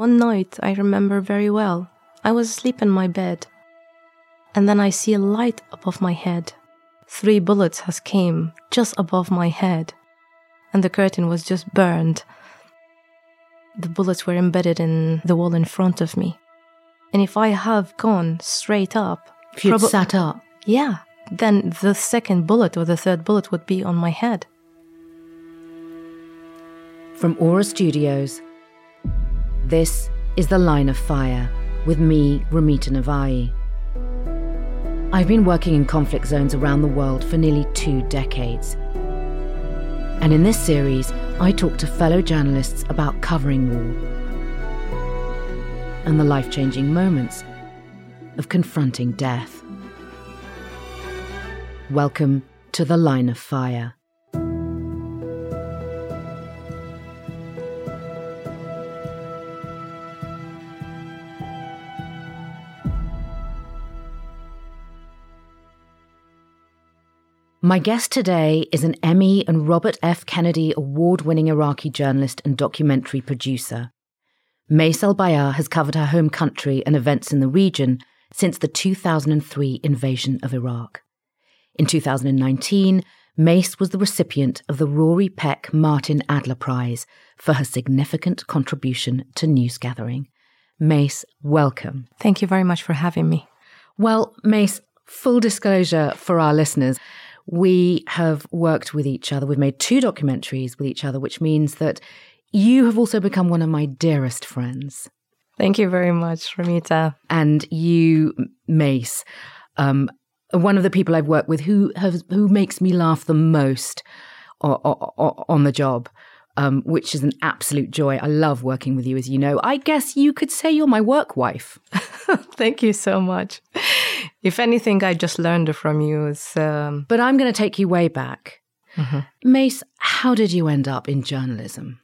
One night, I remember very well, I was asleep in my bed, and then I see a light above my head. Three bullets has came just above my head, and the curtain was just burned. The bullets were embedded in the wall in front of me. And if I have gone straight up, If you'd proba- sat up. yeah, then the second bullet or the third bullet would be on my head. From Aura Studios, this is The Line of Fire with me, Ramita Navai. I've been working in conflict zones around the world for nearly two decades. And in this series, I talk to fellow journalists about covering war and the life changing moments of confronting death. Welcome to The Line of Fire. My guest today is an Emmy and Robert F. Kennedy award winning Iraqi journalist and documentary producer. Mais Al-Bayaa has covered her home country and events in the region since the 2003 invasion of Iraq. In 2019, Mais was the recipient of the Rory Peck Martin Adler Prize for her significant contribution to news gathering. Mais, welcome. Thank you very much for having me. Well, Mais, full disclosure for our listeners, we have worked with each other. We've made two documentaries with each other, which means that you have also become one of my dearest friends. Thank you very much, Ramita. And you, Mais, um, one of the people I've worked with who has who makes me laugh the most on the job. Um, which is an absolute joy. I love working with you, as you know. I guess you could say you're my work wife. Thank you so much. If anything, I just learned from you is um, But I'm going to take you way back. Mais, how did you end up in journalism?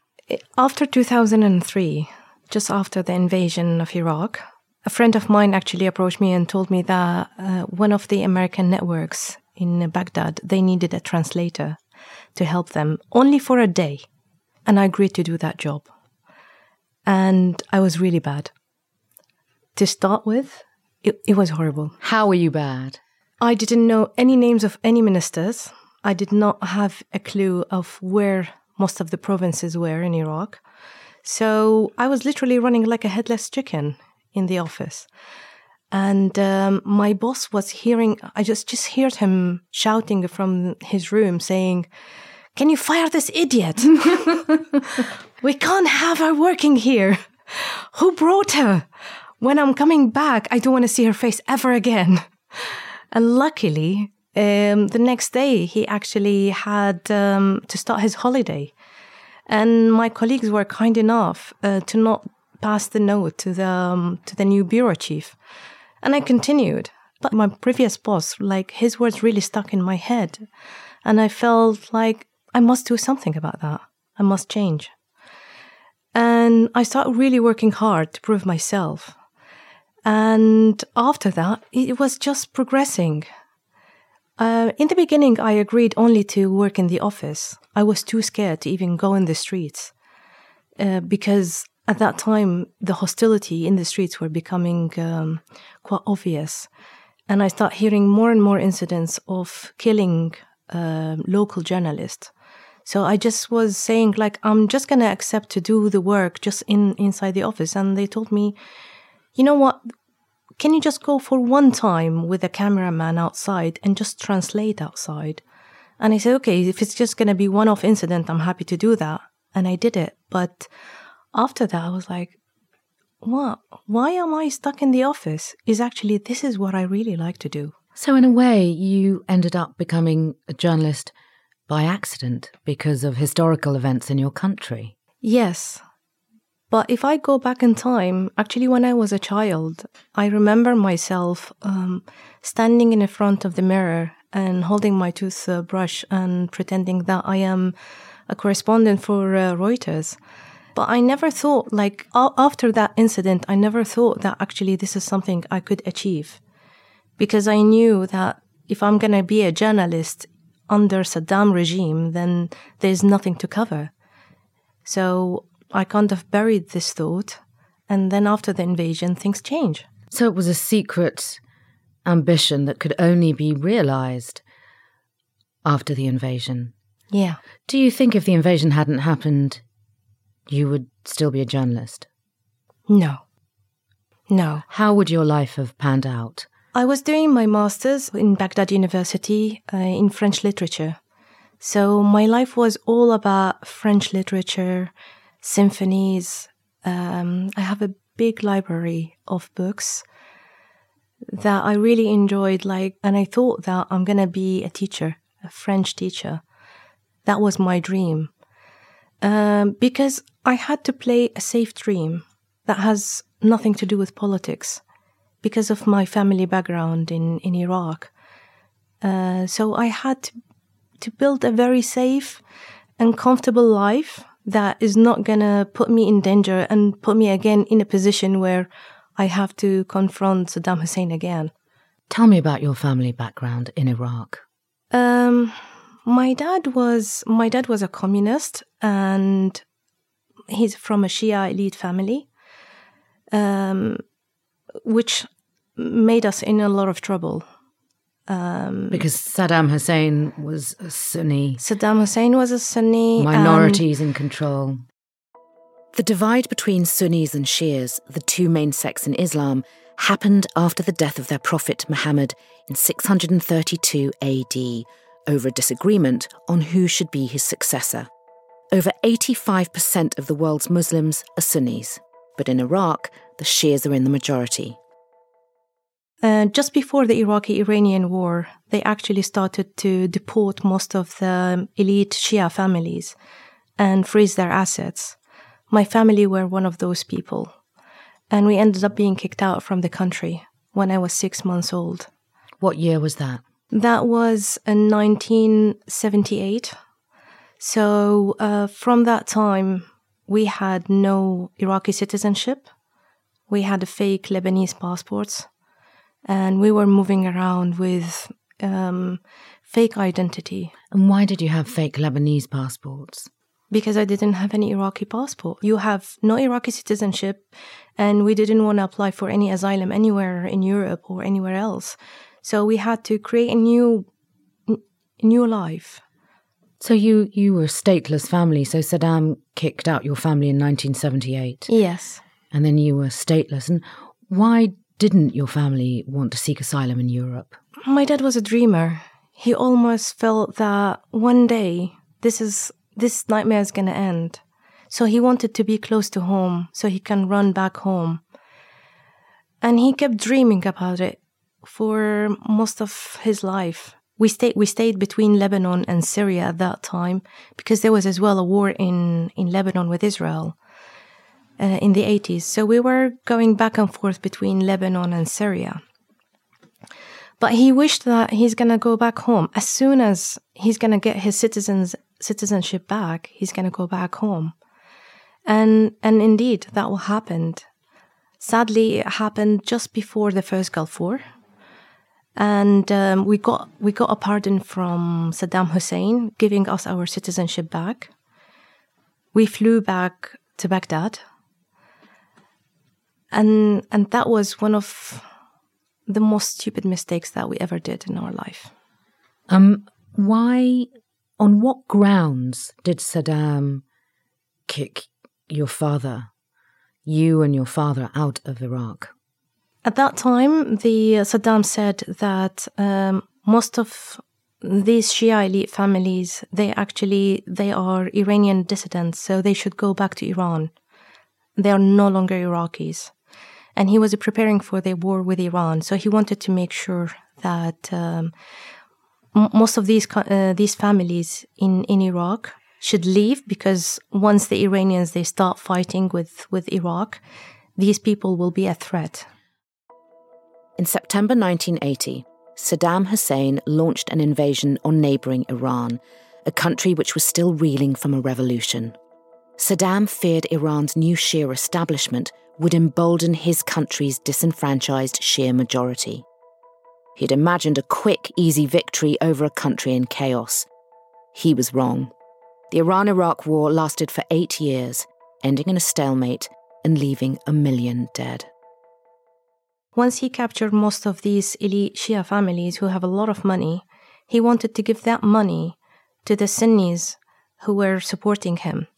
after 2003, just after the invasion of Iraq. A friend of mine actually approached me and told me that uh, one of the American networks in Baghdad they needed a translator to help them only for a day, and I agreed to do that job. And I was really bad. To start with, it, it was horrible. How were you bad? I didn't know any names of any ministers. I did not have a clue of where most of the provinces were in Iraq. So I was literally running like a headless chicken in the office. And um, my boss was hearing, I just, just heard him shouting from his room saying, Can you fire this idiot? we can't have her working here. Who brought her? When I'm coming back, I don't want to see her face ever again. And luckily, um, the next day he actually had um, to start his holiday, and my colleagues were kind enough uh, to not pass the note to the um, to the new bureau chief, and I continued. But my previous boss, like his words, really stuck in my head, and I felt like I must do something about that. I must change, and I started really working hard to prove myself. And after that, it was just progressing. Uh, in the beginning, I agreed only to work in the office. I was too scared to even go in the streets uh, because at that time the hostility in the streets were becoming um, quite obvious, and I start hearing more and more incidents of killing uh, local journalists. So I just was saying like I'm just gonna accept to do the work just in inside the office, and they told me, you know what? Can you just go for one time with a cameraman outside and just translate outside? And I said, okay, if it's just going to be one off incident, I'm happy to do that. And I did it. But after that, I was like, what? Why am I stuck in the office? Is actually, this is what I really like to do. So, in a way, you ended up becoming a journalist by accident because of historical events in your country. Yes. But if I go back in time, actually, when I was a child, I remember myself um, standing in front of the mirror and holding my toothbrush and pretending that I am a correspondent for uh, Reuters. But I never thought, like, after that incident, I never thought that actually this is something I could achieve. Because I knew that if I'm going to be a journalist under Saddam regime, then there's nothing to cover. So I kind of buried this thought And then after the invasion, things change. So it was a secret ambition that could only be realized after the invasion. Yeah. Do you think if the invasion hadn't happened, you would still be a journalist? No. No. How would your life have panned out? I was doing my master's in Baghdad University uh, in French literature. So my life was all about French literature, symphonies. Um, I have a big library of books that I really enjoyed. Like, and I thought that I'm gonna be a teacher, a French teacher. That was my dream. Um, because I had to play a safe dream that has nothing to do with politics because of my family background in, in Iraq. Uh, so I had to, to build a very safe and comfortable life that is not gonna put me in danger and put me again in a position where I have to confront Saddam Hussein again. Tell me about your family background in Iraq. Um, my dad was my dad was a communist, and he's from a Shia elite family, um, which made us in a lot of trouble. Um, because Saddam Hussein was a Sunni. Saddam Hussein was a Sunni. Minorities in control. The divide between Sunnis and Shias, the two main sects in Islam, happened after the death of their prophet Muhammad in 632 AD over a disagreement on who should be his successor. Over 85% of the world's Muslims are Sunnis, but in Iraq, the Shias are in the majority. Uh, just before the Iraqi Iranian war, they actually started to deport most of the elite Shia families and freeze their assets. My family were one of those people, and we ended up being kicked out from the country when I was six months old. What year was that? That was in 1978. So uh, from that time, we had no Iraqi citizenship. We had a fake Lebanese passports and we were moving around with um, fake identity. And why did you have fake Lebanese passports? Because I didn't have any Iraqi passport. You have no Iraqi citizenship, and we didn't want to apply for any asylum anywhere in Europe or anywhere else. So we had to create a new, new life. So you you were a stateless family. So Saddam kicked out your family in 1978. Yes. And then you were stateless. And why didn't your family want to seek asylum in Europe? My dad was a dreamer. He almost felt that one day this is this nightmare is going to end. So he wanted to be close to home so he can run back home. And he kept dreaming about it for most of his life. We stayed we stayed between Lebanon and Syria at that time because there was as well a war in in Lebanon with Israel uh, in the 80s. So we were going back and forth between Lebanon and Syria. But he wished that he's going to go back home. As soon as he's going to get his citizens citizenship back, he's going to go back home. And and indeed that will happen. Sadly, it happened just before the first Gulf War. And um, we got we got a pardon from Saddam Hussein, giving us our citizenship back. We flew back to Baghdad and and that was one of the most stupid mistakes that we ever did in our life. Um, why? On what grounds did Saddam kick your father, you and your father, out of Iraq? At that time, the uh, Saddam said that um, most of these Shia elite families, they actually they are Iranian dissidents, so they should go back to Iran. They are no longer Iraqis and he was preparing for the war with Iran. So he wanted to make sure that um, m- most of these uh, these families in in Iraq should leave because once the Iranians they start fighting with with Iraq, these people will be a threat. In September 1980, Saddam Hussein launched an invasion on neighboring Iran, a country which was still reeling from a revolution. Saddam feared Iran's new Shia establishment would embolden his country's disenfranchised Shia majority. He'd imagined a quick, easy victory over a country in chaos. He was wrong. The Iran Iraq War lasted for eight years, ending in a stalemate and leaving a million dead. Once he captured most of these elite Shia families who have a lot of money, he wanted to give that money to the Sunnis who were supporting him.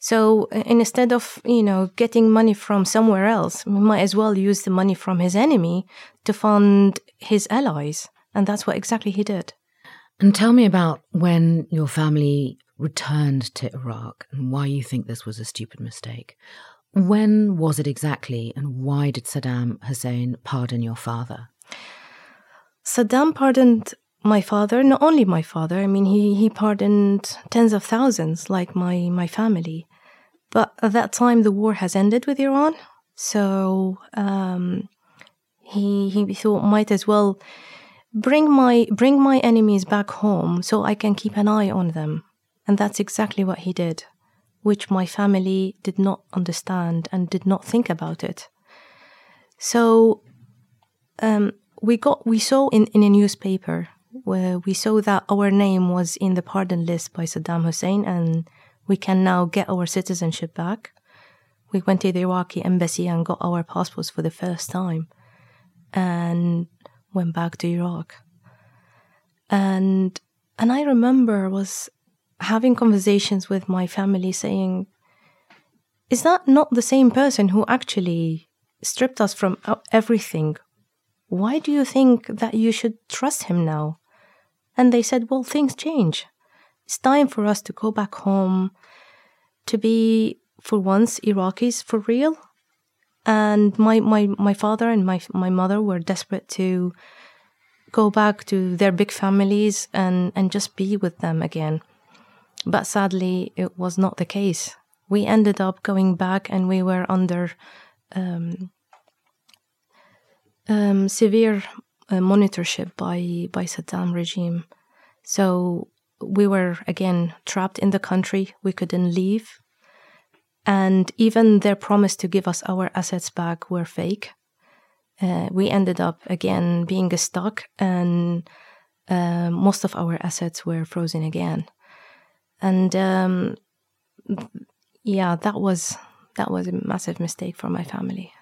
So uh, instead of, you know, getting money from somewhere else, we might as well use the money from his enemy to fund his allies. And that's what exactly he did. And tell me about when your family returned to Iraq and why you think this was a stupid mistake. When was it exactly, and why did Saddam Hussein pardon your father? Saddam pardoned my father, not only my father, I mean, he, he pardoned tens of thousands, like my, my family. But at that time, the war has ended with Iran. So um, he, he thought, might as well bring my, bring my enemies back home so I can keep an eye on them. And that's exactly what he did, which my family did not understand and did not think about it. So um, we got we saw in, in a newspaper where we saw that our name was in the pardon list by Saddam Hussein and we can now get our citizenship back. We went to the Iraqi embassy and got our passports for the first time and went back to Iraq. And and I remember was having conversations with my family saying, is that not the same person who actually stripped us from everything? Why do you think that you should trust him now? And they said, well, things change. It's time for us to go back home, to be, for once, Iraqis for real. And my, my, my father and my, my mother were desperate to go back to their big families and, and just be with them again. But sadly, it was not the case. We ended up going back and we were under um, um, severe uh, monitorship by, by Saddam regime. So we were again trapped in the country. We couldn't leave. And even their promise to give us our assets back were fake. Uh, we ended up again being stuck, and uh, most of our assets were frozen again and um, yeah, that was that was a massive mistake for my family.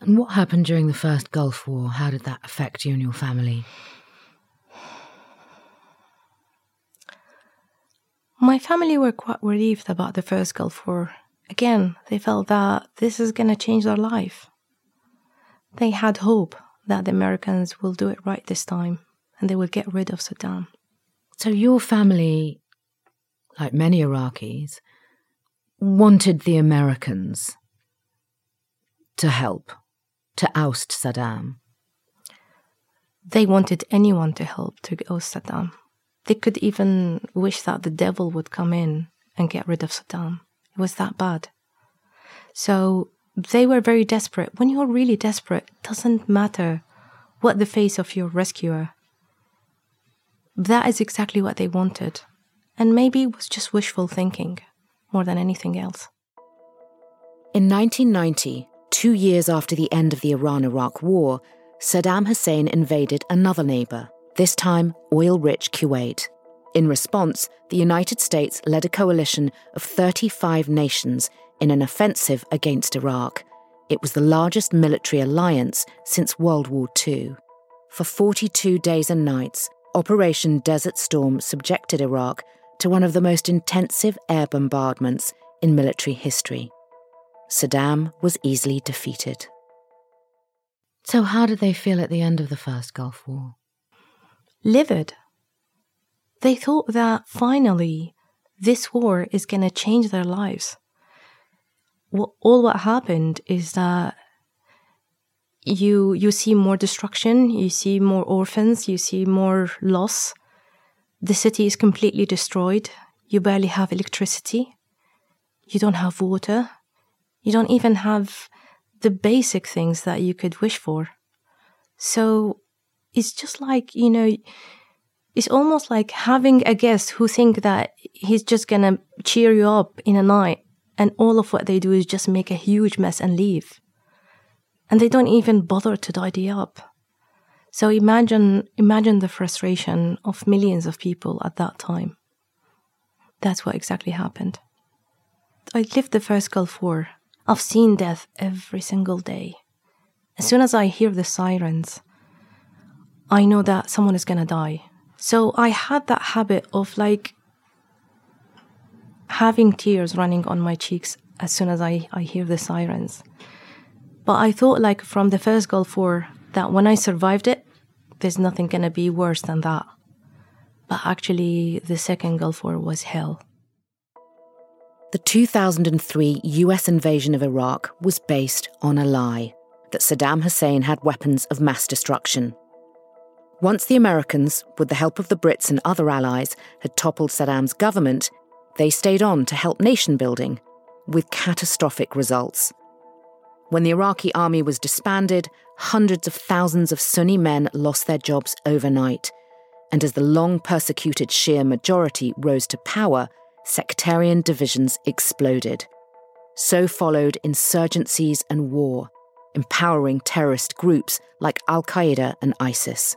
And what happened during the first Gulf War? How did that affect you and your family? My family were quite relieved about the first Gulf War. Again, they felt that this is going to change their life. They had hope that the Americans will do it right this time and they will get rid of Saddam. So, your family like many Iraqis, wanted the Americans to help, to oust Saddam. They wanted anyone to help to oust Saddam. They could even wish that the devil would come in and get rid of Saddam. It was that bad. So they were very desperate. When you're really desperate, it doesn't matter what the face of your rescuer. That is exactly what they wanted and maybe it was just wishful thinking more than anything else. In 1990, two years after the end of the Iran Iraq War, Saddam Hussein invaded another neighbor, this time oil rich Kuwait. In response, the United States led a coalition of 35 nations in an offensive against Iraq. It was the largest military alliance since World War II. For 42 days and nights, Operation Desert Storm subjected Iraq to one of the most intensive air bombardments in military history. Saddam was easily defeated. So, how did they feel at the end of the First Gulf War? Livid. They thought that finally this war is going to change their lives. Well, all what happened is that you you see more destruction, you see more orphans, you see more loss, the city is completely destroyed. You barely have electricity. You don't have water. You don't even have the basic things that you could wish for. So it's just like, you know, it's almost like having a guest who think that he's just gonna cheer you up in a night and all of what they do is just make a huge mess and leave. And they don't even bother to tidy up. So imagine imagine the frustration of millions of people at that time. That's what exactly happened. I lived the first Gulf War. I've seen death every single day. As soon as I hear the sirens, I know that someone is gonna die. So I had that habit of like having tears running on my cheeks as soon as I, I hear the sirens. But I thought, like, from the first Gulf War, that when I survived it, there's nothing gonna be worse than that. But actually, the second Gulf War was hell. The 2003 US invasion of Iraq was based on a lie that Saddam Hussein had weapons of mass destruction. Once the Americans, with the help of the Brits and other allies, had toppled Saddam's government, they stayed on to help nation building, with catastrophic results. When the Iraqi army was disbanded, hundreds of thousands of Sunni men lost their jobs overnight. And as the long persecuted Shia majority rose to power, sectarian divisions exploded. So followed insurgencies and war, empowering terrorist groups like Al Qaeda and ISIS.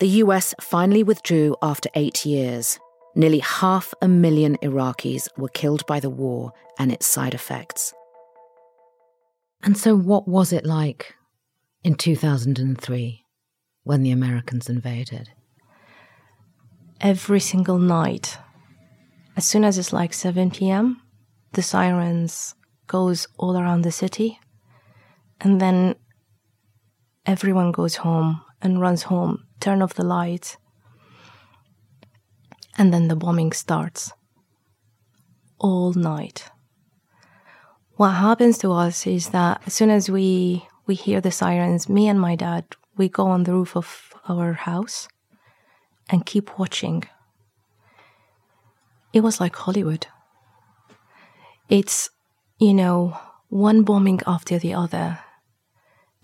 The US finally withdrew after eight years, Nearly half a million Iraqis were killed by the war and its side effects. And so, what was it like in 2003 when the Americans invaded? Every single night, as soon as it's like 7 p.m., the sirens goes all around the city, and then everyone goes home and runs home, turn off the lights, and then the bombing starts all night. What happens to us is that as soon as we we hear the sirens, me and my dad, we go on the roof of our house and keep watching. It was like Hollywood. It's, you know, one bombing after the other,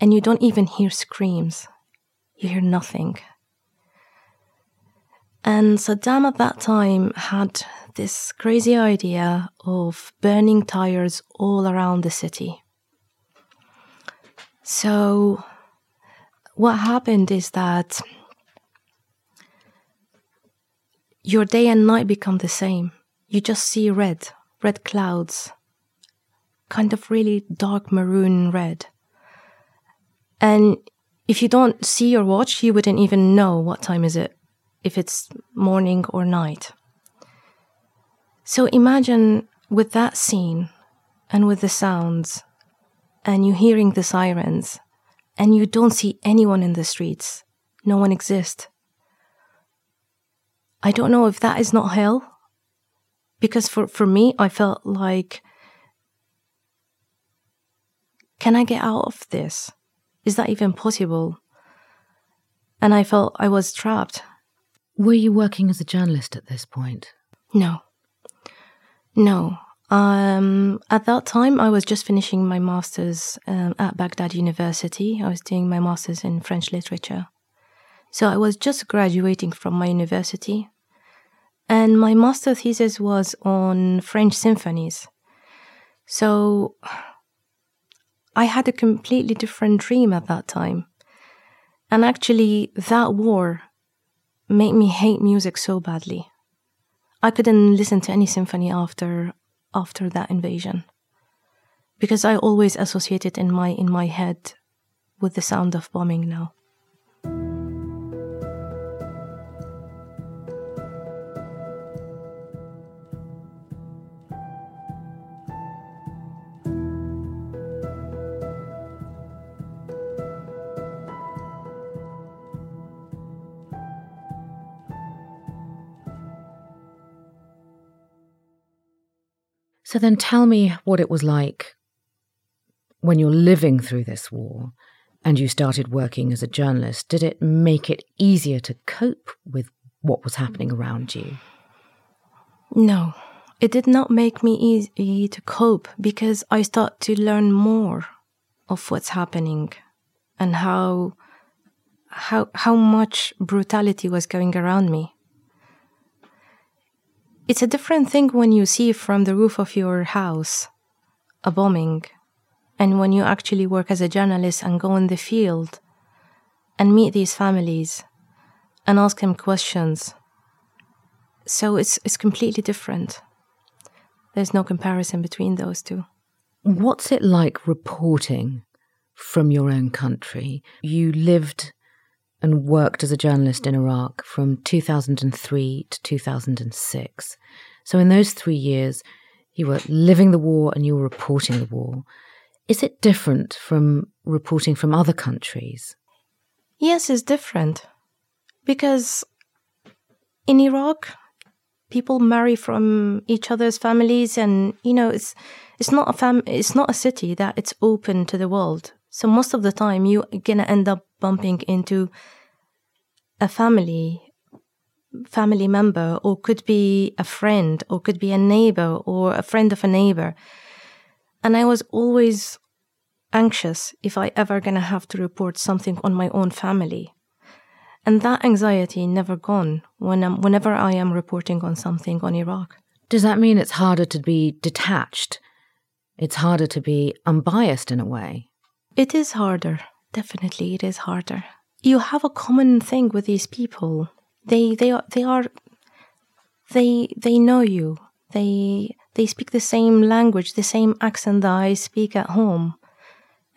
and you don't even hear screams. You hear nothing. And Saddam at that time had this crazy idea of burning tires all around the city. So, what happened is that your day and night become the same. You just see red, red clouds, kind of really dark maroon red. And if you don't see your watch, you wouldn't even know what time is it if it's morning or night. So imagine with that scene and with the sounds, and you hearing the sirens, and you don't see anyone in the streets, no one exists. I don't know if that is not hell. Because for, for me, I felt like, can I get out of this? Is that even possible? And I felt I was trapped. Were you working as a journalist at this point? No. No. Um, at that time, I was just finishing my master's um, at Baghdad University. I was doing my master's in French literature. So I was just graduating from my university. And my master thesis was on French symphonies. So I had a completely different dream at that time. And actually, that war made me hate music so badly. I couldn't listen to any symphony after after that invasion because I always associate it in my in my head with the sound of bombing now. So then tell me what it was like when you're living through this war and you started working as a journalist. Did it make it easier to cope with what was happening around you? No, it did not make me easy to cope because I start to learn more of what's happening and how how how much brutality was going around me. It's a different thing when you see from the roof of your house a bombing, and when you actually work as a journalist and go in the field and meet these families and ask them questions. So it's it's completely different. There's no comparison between those two. What's it like reporting from your own country? You lived and worked as a journalist in Iraq from 2003 to 2006. So, in those three years, you were living the war and you were reporting the war. Is it different from reporting from other countries? Yes, it's different. Because in Iraq, people marry from each other's families and you know it's it's not a fam it's not a city that it's open to the world so most of the time you're gonna end up bumping into a family family member or could be a friend or could be a neighbor or a friend of a neighbor and i was always anxious if i ever gonna have to report something on my own family and that anxiety never gone when I'm, whenever I am reporting on something on Iraq. Does that mean it's harder to be detached? It's harder to be unbiased in a way? It is harder. Definitely, it is harder. You have a common thing with these people. They, they are, they are, they, they know you. They, they speak the same language, the same accent that I speak at home.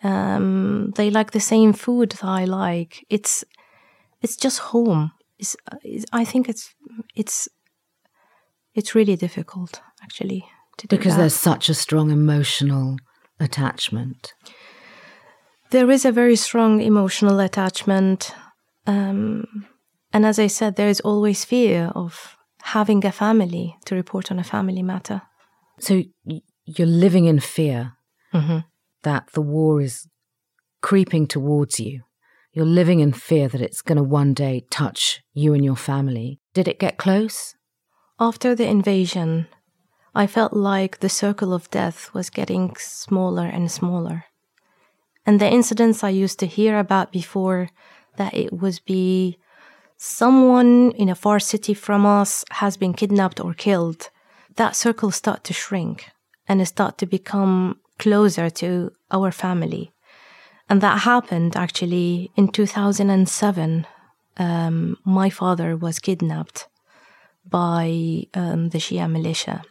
Um, they like the same food that I like. It's, it's just home. It's, it's, I think it's it's it's really difficult actually to do because that. there's such a strong emotional attachment. There is a very strong emotional attachment, um, and as I said, there is always fear of having a family to report on a family matter. So you're living in fear mm-hmm. that the war is creeping towards you. You're living in fear that it's going to one day touch you and your family. Did it get close? After the invasion, I felt like the circle of death was getting smaller and smaller. And the incidents I used to hear about before that it would be someone in a far city from us has been kidnapped or killed, that circle start to shrink and it start to become closer to our family. And that happened actually in 2007. Um, my father was kidnapped by um, the Shia militia.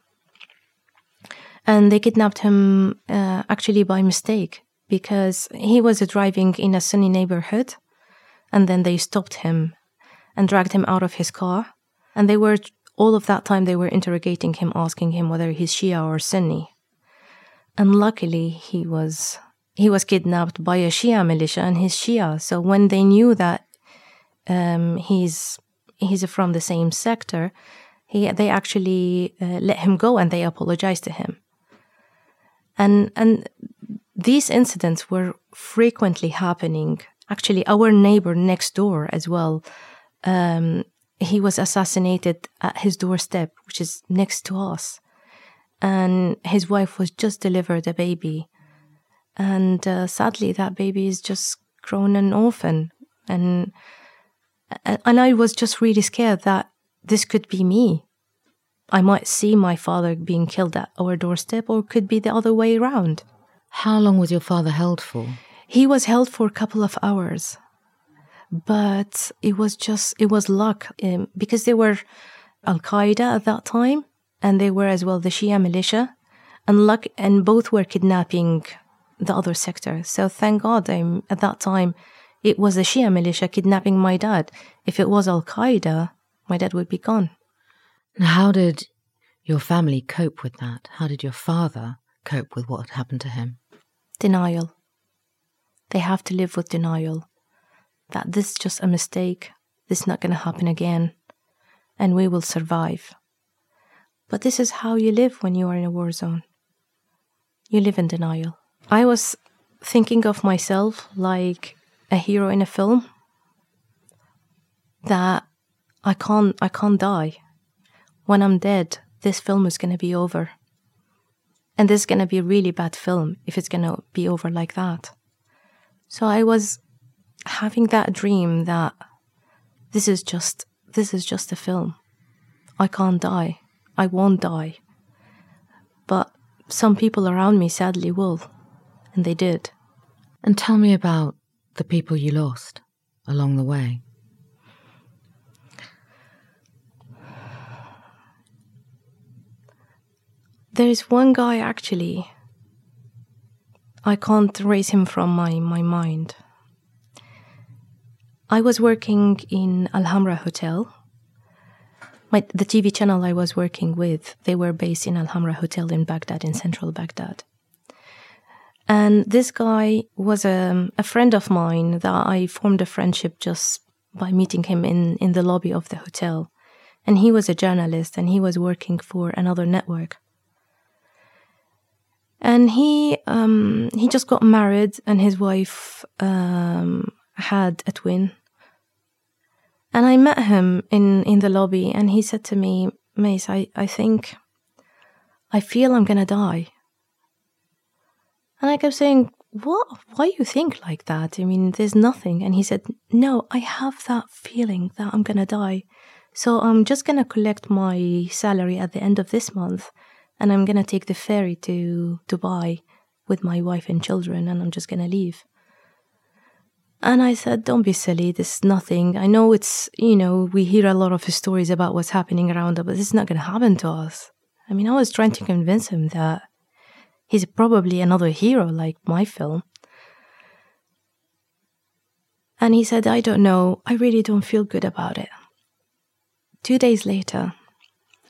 And they kidnapped him uh, actually by mistake because he was driving in a Sunni neighborhood. And then they stopped him and dragged him out of his car. And they were, all of that time, they were interrogating him, asking him whether he's Shia or Sunni. And luckily, he was he was kidnapped by a Shia militia and he's Shia. So when they knew that um, he's he's from the same sector, he they actually uh, let him go and they apologized to him. And and these incidents were frequently happening. Actually, our neighbor next door as well. Um, he was assassinated at his doorstep, which is next to us, and his wife was just delivered a baby and uh, sadly that baby is just grown an orphan and and I was just really scared that this could be me. I might see my father being killed at our doorstep, or could be the other way around. How long was your father held for? He was held for a couple of hours, but it was just it was luck um, because they were Al Qaeda at that time, and they were as well the Shia militia, and luck, and both were kidnapping the other sector. So thank God um, at that time it was the Shia militia kidnapping my dad. If it was Al Qaeda, my dad would be gone. How did your family cope with that? How did your father cope with what had happened to him? Denial. They have to live with denial that this is just a mistake, this is not going to happen again, and we will survive. But this is how you live when you are in a war zone. You live in denial. I was thinking of myself like a hero in a film that I can't I can't die. When I'm dead, this film is going to be over. And this is going to be a really bad film if it's going to be over like that. So I was having that dream that this is just this is just a film. I can't die. I won't die. But some people around me sadly will and they did. And tell me about the people you lost along the way. There is one guy actually I can't erase him from my, my mind. I was working in Al Hamra Hotel. My, the TV channel I was working with, they were based in Al Hamra Hotel in Baghdad, in central Baghdad. And this guy was a, a friend of mine that I formed a friendship just by meeting him in, in the lobby of the hotel. And he was a journalist and he was working for another network. And he um, he just got married and his wife um, had a twin. And I met him in, in the lobby and he said to me, Mais, I, I think I feel I'm gonna die. And I kept saying, What? Why you think like that? I mean, there's nothing. And he said, No, I have that feeling that I'm gonna die. So I'm just gonna collect my salary at the end of this month and I'm gonna take the ferry to Dubai with my wife and children and I'm just gonna leave. And I said, Don't be silly, this is nothing. I know it's, you know, we hear a lot of stories about what's happening around us, but this is not gonna happen to us. I mean, I was trying to convince him that He's probably another hero like my film. And he said, I don't know, I really don't feel good about it. Two days later,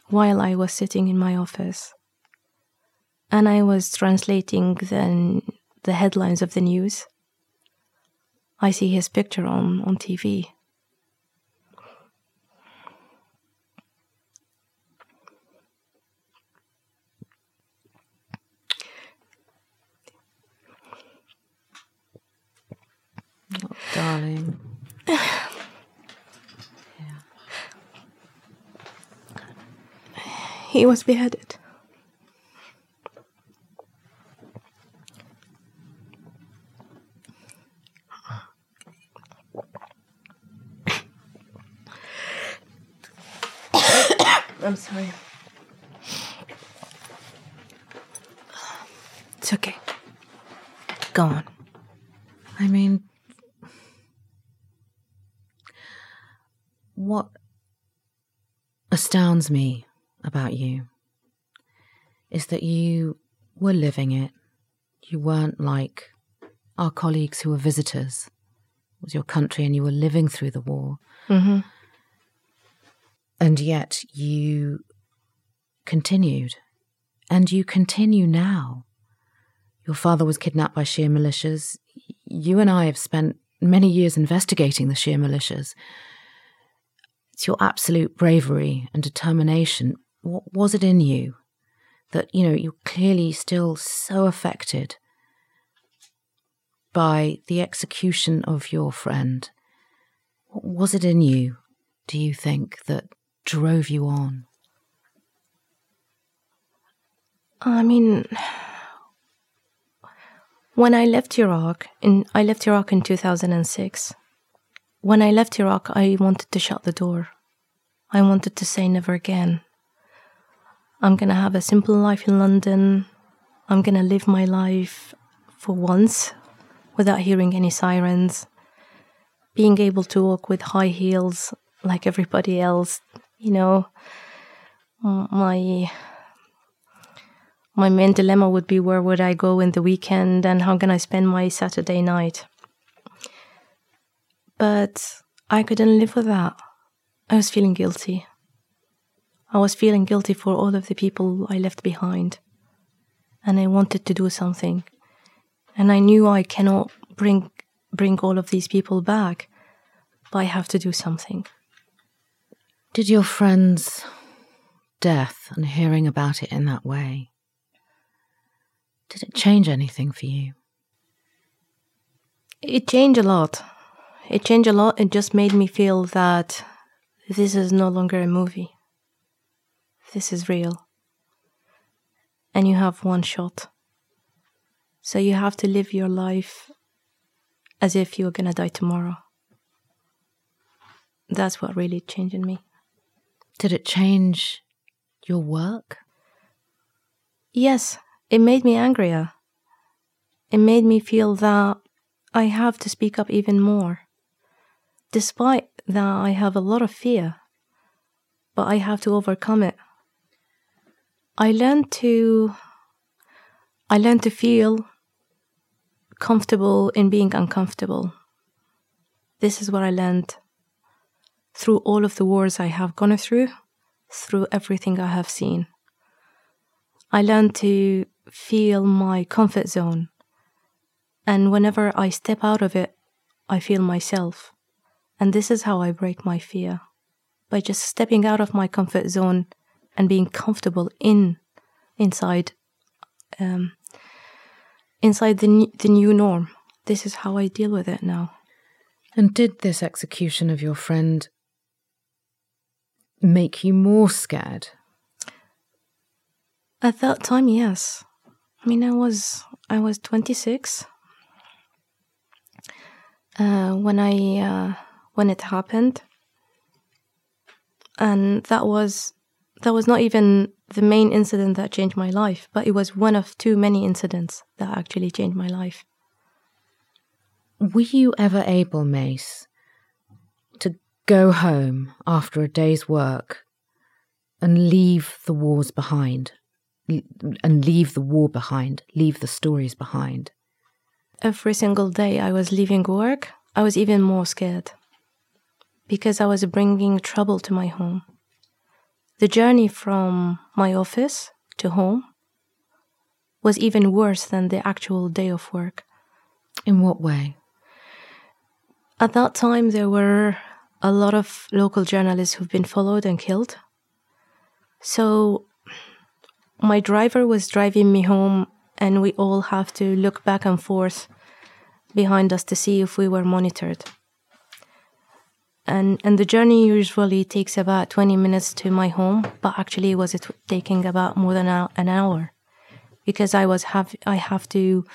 while I was sitting in my office and I was translating the, the headlines of the news, I see his picture on, on TV. Oh, darling. yeah. He was beheaded. I'm sorry. It's okay. Go on. I mean, what astounds me about you is that you were living it. You weren't like our colleagues who were visitors. It was your country and you were living through the war. Mm-hmm. And yet you continued. And you continue now. Your father was kidnapped by Shia militias. You and I have spent many years investigating the Shia militias. Your absolute bravery and determination. What was it in you that, you know, you're clearly still so affected by the execution of your friend? What was it in you, do you think, that drove you on? I mean, when I left Iraq, in I left Iraq in 2006. When I left Iraq, I wanted to shut the door. I wanted to say never again. I'm gonna have a simple life in London. I'm gonna live my life for once without hearing any sirens. Being able to walk with high heels like everybody else, you know. My my main dilemma would be where would I go in the weekend and how can I spend my Saturday night. But I couldn't live with that. I was feeling guilty. I was feeling guilty for all of the people I left behind. And I wanted to do something. And I knew I cannot bring bring all of these people back, but I have to do something. Did your friend's death and hearing about it in that way, did it change anything for you? It changed a lot it changed a lot. It just made me feel that this is no longer a movie. This is real. And you have one shot. So you have to live your life as if you were going to die tomorrow. That's what really changed in me. Did it change your work? Yes, it made me angrier. It made me feel that I have to speak up even more despite that I have a lot of fear, but I have to overcome it. I learned to I learned to feel comfortable in being uncomfortable. This is what I learned through all of the wars I have gone through, through everything I have seen. I learned to feel my comfort zone. And whenever I step out of it, I feel myself. And this is how I break my fear by just stepping out of my comfort zone and being comfortable in inside um, inside the the new norm. This is how I deal with it now. And did this execution of your friend make you more scared? At that time, yes. I mean, I was I was 26 uh, when I uh, when it happened, and that was that was not even the main incident that changed my life, but it was one of too many incidents that actually changed my life. Were you ever able, Mais, to go home after a day's work and leave the wars behind? And leave the war behind, leave the stories behind? Every single day I was leaving work, I was even more scared because I was bringing trouble to my home. The journey from my office to home was even worse than the actual day of work. In what way? At that time, there were a lot of local journalists who've been followed and killed. So, my driver was driving me home, and we all have to look back and forth behind us to see if we were monitored and and the journey usually takes about 20 minutes to my home but actually it was it taking about more than an hour. Because i was have i have to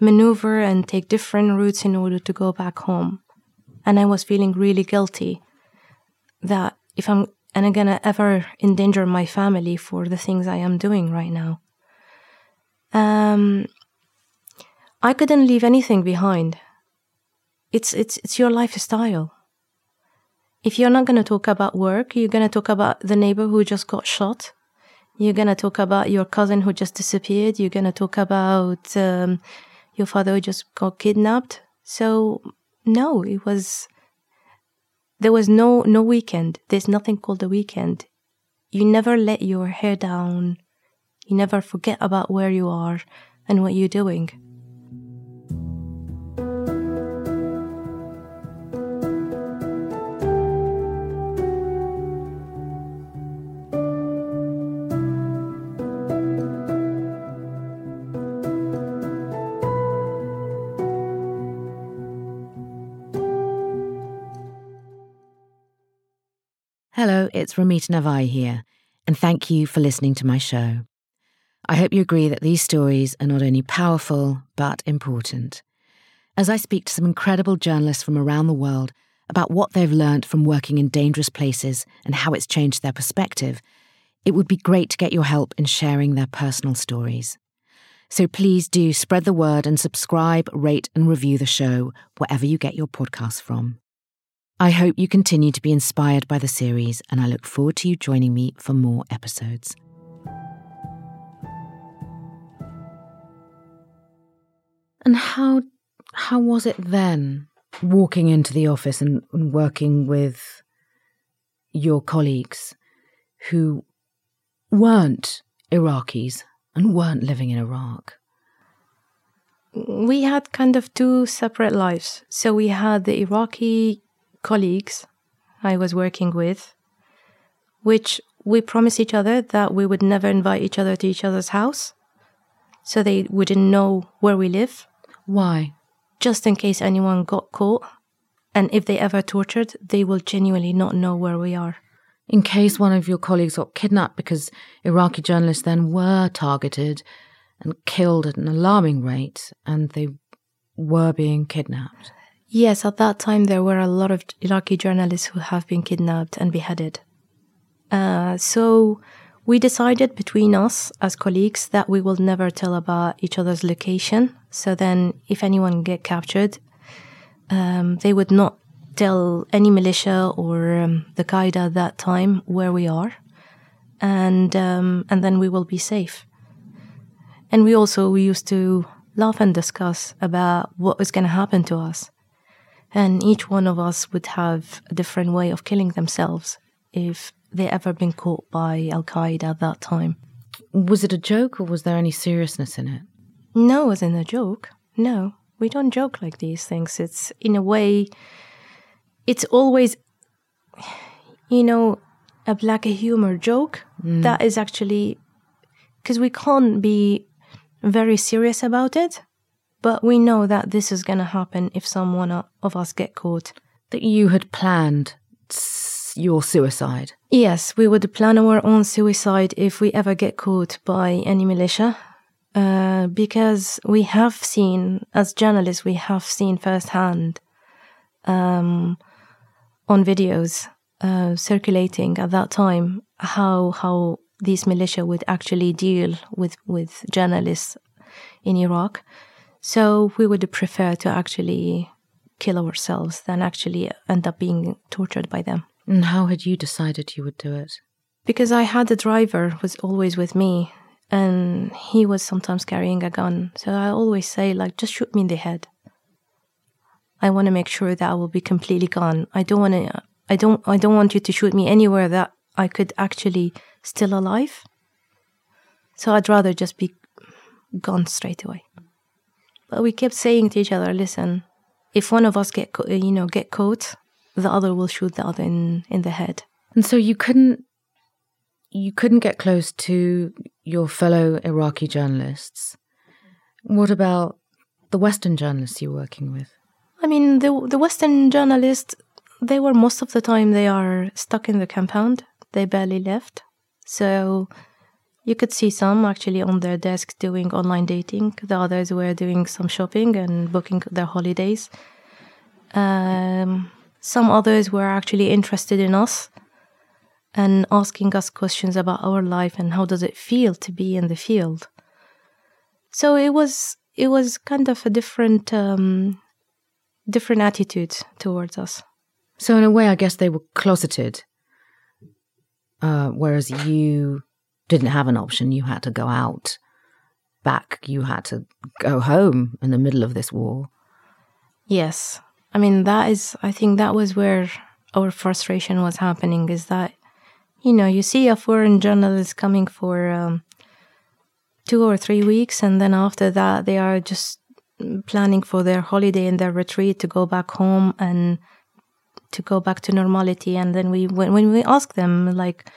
maneuver and take different routes in order to go back home. And i was feeling really guilty that if i'm and i'm gonna ever endanger my family for the things i am doing right now. Um i couldn't leave anything behind. It's it's it's your lifestyle if you're not going to talk about work, you're going to talk about the neighbor who just got shot. You're going to talk about your cousin who just disappeared. You're going to talk about um, your father who just got kidnapped. So, no, it was, there was no, no weekend. There's nothing called a weekend. You never let your hair down. You never forget about where you are and what you're doing. It's Ramita Navai here, and thank you for listening to my show. I hope you agree that these stories are not only powerful, but important. As I speak to some incredible journalists from around the world about what they've learned from working in dangerous places and how it's changed their perspective, it would be great to get your help in sharing their personal stories. So please do spread the word and subscribe, rate, and review the show wherever you get your podcasts from. I hope you continue to be inspired by the series, and I look forward to you joining me for more episodes. And how how was it then walking into the office and, and working with your colleagues who weren't Iraqis and weren't living in Iraq? We had kind of two separate lives. So we had the Iraqi colleagues I was working with, which we promised each other that we would never invite each other to each other's house so they wouldn't know where we live. Why? Just in case anyone got caught. And if they ever tortured, they will genuinely not know where we are. In case one of your colleagues got kidnapped because Iraqi journalists then were targeted and killed at an alarming rate and they were being kidnapped. Yes, at that time there were a lot of Iraqi journalists who have been kidnapped and beheaded. Uh, so we decided between us as colleagues that we will never tell about each other's location. So then, if anyone get captured, um, they would not tell any militia or um, the Qaeda at that time where we are, and um, and then we will be safe. And we also we used to laugh and discuss about what was going to happen to us. And each one of us would have a different way of killing themselves if they ever been caught by Al Qaeda at that time. Was it a joke or was there any seriousness in it? No, it wasn't a joke. No, we don't joke like these things. It's in a way, it's always, you know, a black humor joke mm. that is actually because we can't be very serious about it, but we know that this is going to happen if someone of us get caught. That you had planned your suicide? Yes, we would plan our own suicide if we ever get caught by any militia. Uh, because we have seen, as journalists, we have seen firsthand um, on videos uh, circulating at that time how how these militia would actually deal with with journalists in Iraq. So we would prefer to actually kill ourselves than actually end up being tortured by them. And how had you decided you would do it? Because I had a driver was always with me and he was sometimes carrying a gun. So I always say like just shoot me in the head. I want to make sure that I will be completely gone. I don't want to I don't I don't want you to shoot me anywhere that I could actually still alive. So I'd rather just be gone straight away. But we kept saying to each other, listen, if one of us get uh, you know get caught, the other will shoot the other in in the head. And so you couldn't you couldn't get close to your fellow Iraqi journalists. What about the Western journalists you're working with? I mean, the the Western journalists, they were most of the time they are stuck in the compound. They barely left, so you could see some actually on their desk doing online dating. The others were doing some shopping and booking their holidays. Um, some others were actually interested in us and asking us questions about our life and how does it feel to be in the field. So it was it was kind of a different um, different attitude towards us. So in a way, I guess they were closeted, uh, whereas you didn't have an option. You had to go out back. You had to go home in the middle of this war. Yes, I mean, that is, I think that was where our frustration was happening is that, you know, you see a foreign journalist coming for um, two or three weeks, and then after that, they are just planning for their holiday and their retreat to go back home and to go back to normality. And then we, when, when we ask them, like,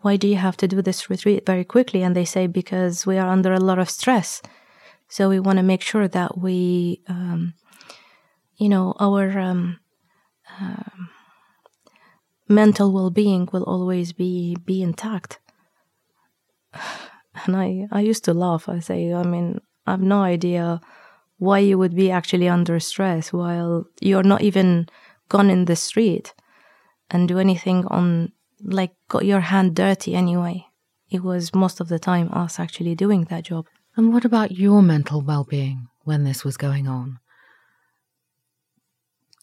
why do you have to do this retreat very quickly? And they say, because we are under a lot of stress. So we want to make sure that we, um, you know, our um, uh, mental well-being will always be be intact. And I, I used to laugh. I say, I mean, I have no idea why you would be actually under stress while you're not even gone in the street and do anything on like got your hand dirty anyway. It was most of the time us actually doing that job. And what about your mental well being when this was going on?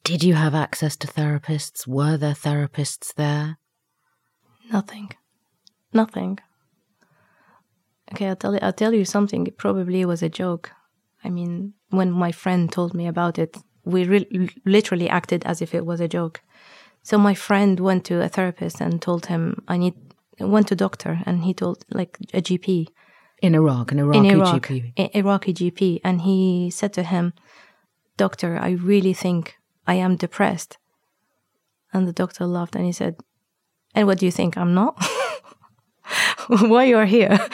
Did you have access to therapists? Were there therapists there? Nothing. Nothing. Okay, I'll tell you, I'll tell you something. It probably was a joke. I mean, when my friend told me about it, we re- literally acted as if it was a joke. So my friend went to a therapist and told him, I need, went to doctor and he told, like, a GP. In Iraq, an Iraqi in Iraq, GP. Iraqi GP. And he said to him, Doctor, I really think I am depressed. And the doctor laughed and he said, And what do you think? I'm not? Why you are here?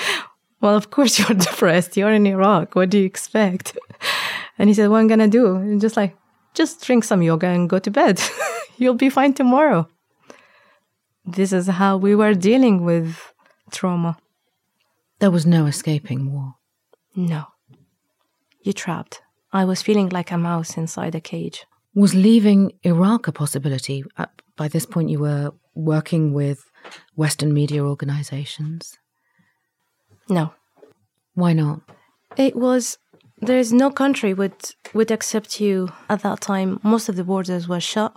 Well, of course you're depressed. You're in Iraq. What do you expect? And he said, What am I'm gonna do? And just like, just drink some yoga and go to bed. You'll be fine tomorrow. This is how we were dealing with trauma. There was no escaping war. No. You're trapped. I was feeling like a mouse inside a cage. Was leaving Iraq a possibility? Uh, by this point, you were working with Western media organizations. No. Why not? It was there is no country would would accept you at that time. Most of the borders were shut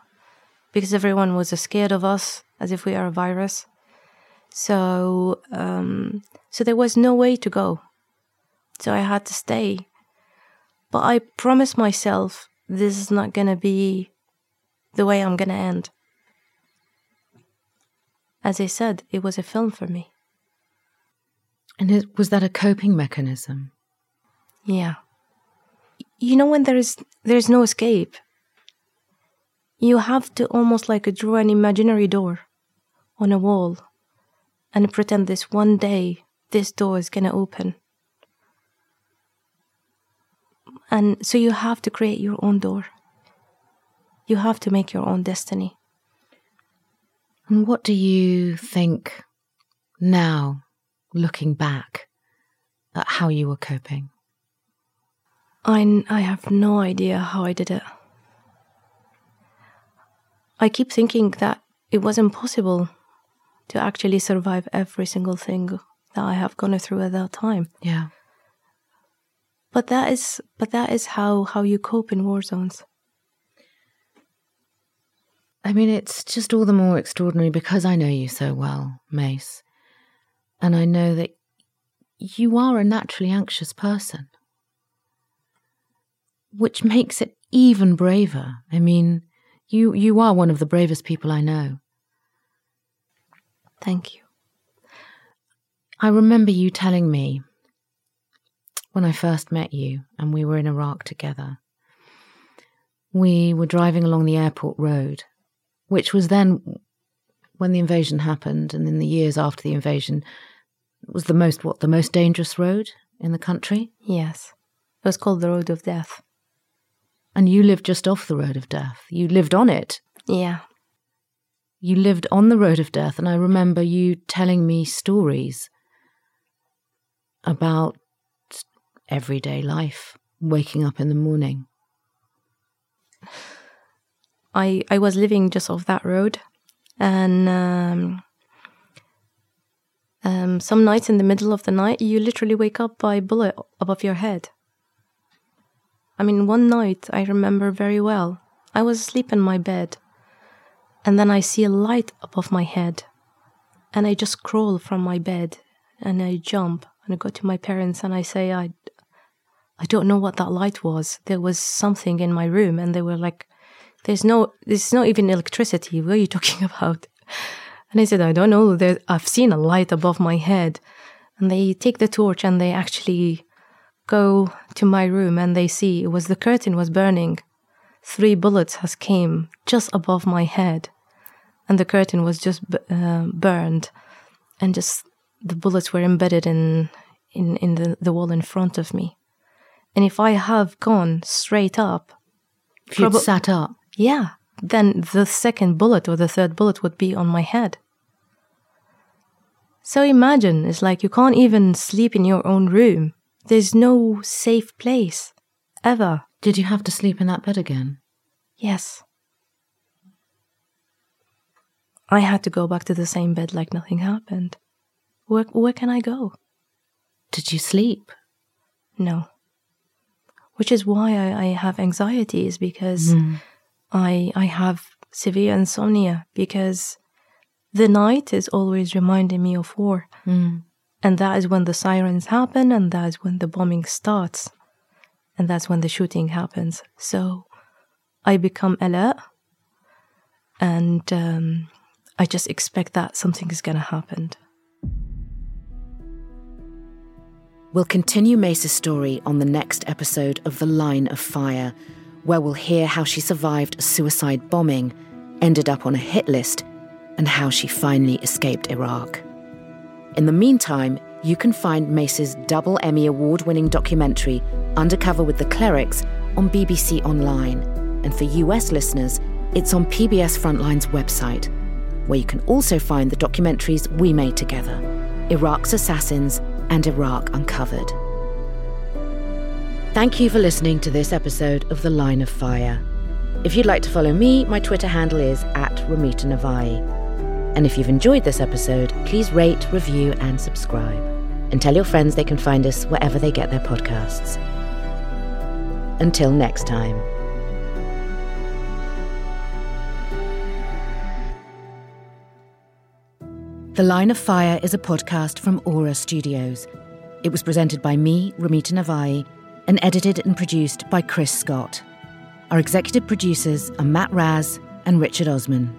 because everyone was scared of us as if we are a virus. So um, so there was no way to go. So I had to stay. But I promised myself this is not going to be the way I'm going to end. As I said, it was a film for me. And it, was that a coping mechanism? Yeah. You know when there is there's no escape. You have to almost like draw an imaginary door on a wall and pretend this one day this door is going to open. And so you have to create your own door. You have to make your own destiny. And what do you think now, looking back at how you were coping? I, I have no idea how I did it. I keep thinking that it was impossible to actually survive every single thing that I have gone through at that time. Yeah. But that is but that is how how you cope in war zones. I mean, it's just all the more extraordinary because I know you so well, Mais. And I know that you are a naturally anxious person, which makes it even braver. I mean, you, you are one of the bravest people I know. Thank you. I remember you telling me when I first met you and we were in Iraq together. We were driving along the airport road which was then when the invasion happened and in the years after the invasion was the most what the most dangerous road in the country yes it was called the road of death and you lived just off the road of death. You lived on it. Yeah. You lived on the road of death. And i remember you telling me stories about everyday life waking up in the morning. I I was living just off that road, and um, um, some nights in the middle of the night, you literally wake up by a bullet above your head. I mean, one night I remember very well. I was asleep in my bed, and then I see a light above my head, and I just crawl from my bed, and I jump, and I go to my parents, and I say, I, I don't know what that light was. There was something in my room, and they were like, there's no, there's not even electricity. What are you talking about? And I said, I don't know. There, I've seen a light above my head. And they take the torch and they actually go to my room and they see it was the curtain was burning. Three bullets has came just above my head, and the curtain was just uh, burned, and just the bullets were embedded in in in the, the wall in front of me. And if I have gone straight up, if you'd sat up, yeah, then the second bullet or the third bullet would be on my head. So imagine, it's like you can't even sleep in your own room. There's no safe place. Ever. Did you have to sleep in that bed again? Yes. I had to go back to the same bed like nothing happened. Where, where can I go? Did you sleep? No. Which is why I, I have anxieties because mm. I I have severe insomnia because the night is always reminding me of war. Mm. And that is when the sirens happen, and that is when the bombing starts, and that's when the shooting happens. So I become alert, and um, I just expect that something is going to happen. We'll continue Mais's story on the next episode of The Line of Fire where we'll hear how she survived a suicide bombing, ended up on a hit list, and how she finally escaped Iraq. In the meantime, you can find Mais's double Emmy Award winning documentary, Undercover with the Clerics, on BBC Online. And for US listeners, it's on PBS Frontline's website, where you can also find the documentaries we made together Iraq's Assassins and Iraq Uncovered. Thank you for listening to this episode of The Line of Fire. If you'd like to follow me, my Twitter handle is at Ramita Navai. And if you've enjoyed this episode, please rate, review, and subscribe. And tell your friends they can find us wherever they get their podcasts. Until next time. The Line of Fire is a podcast from Aura Studios. It was presented by me, Ramita Navai, and edited and produced by Chris Scott. Our executive producers are Matt Raz and Richard Osman.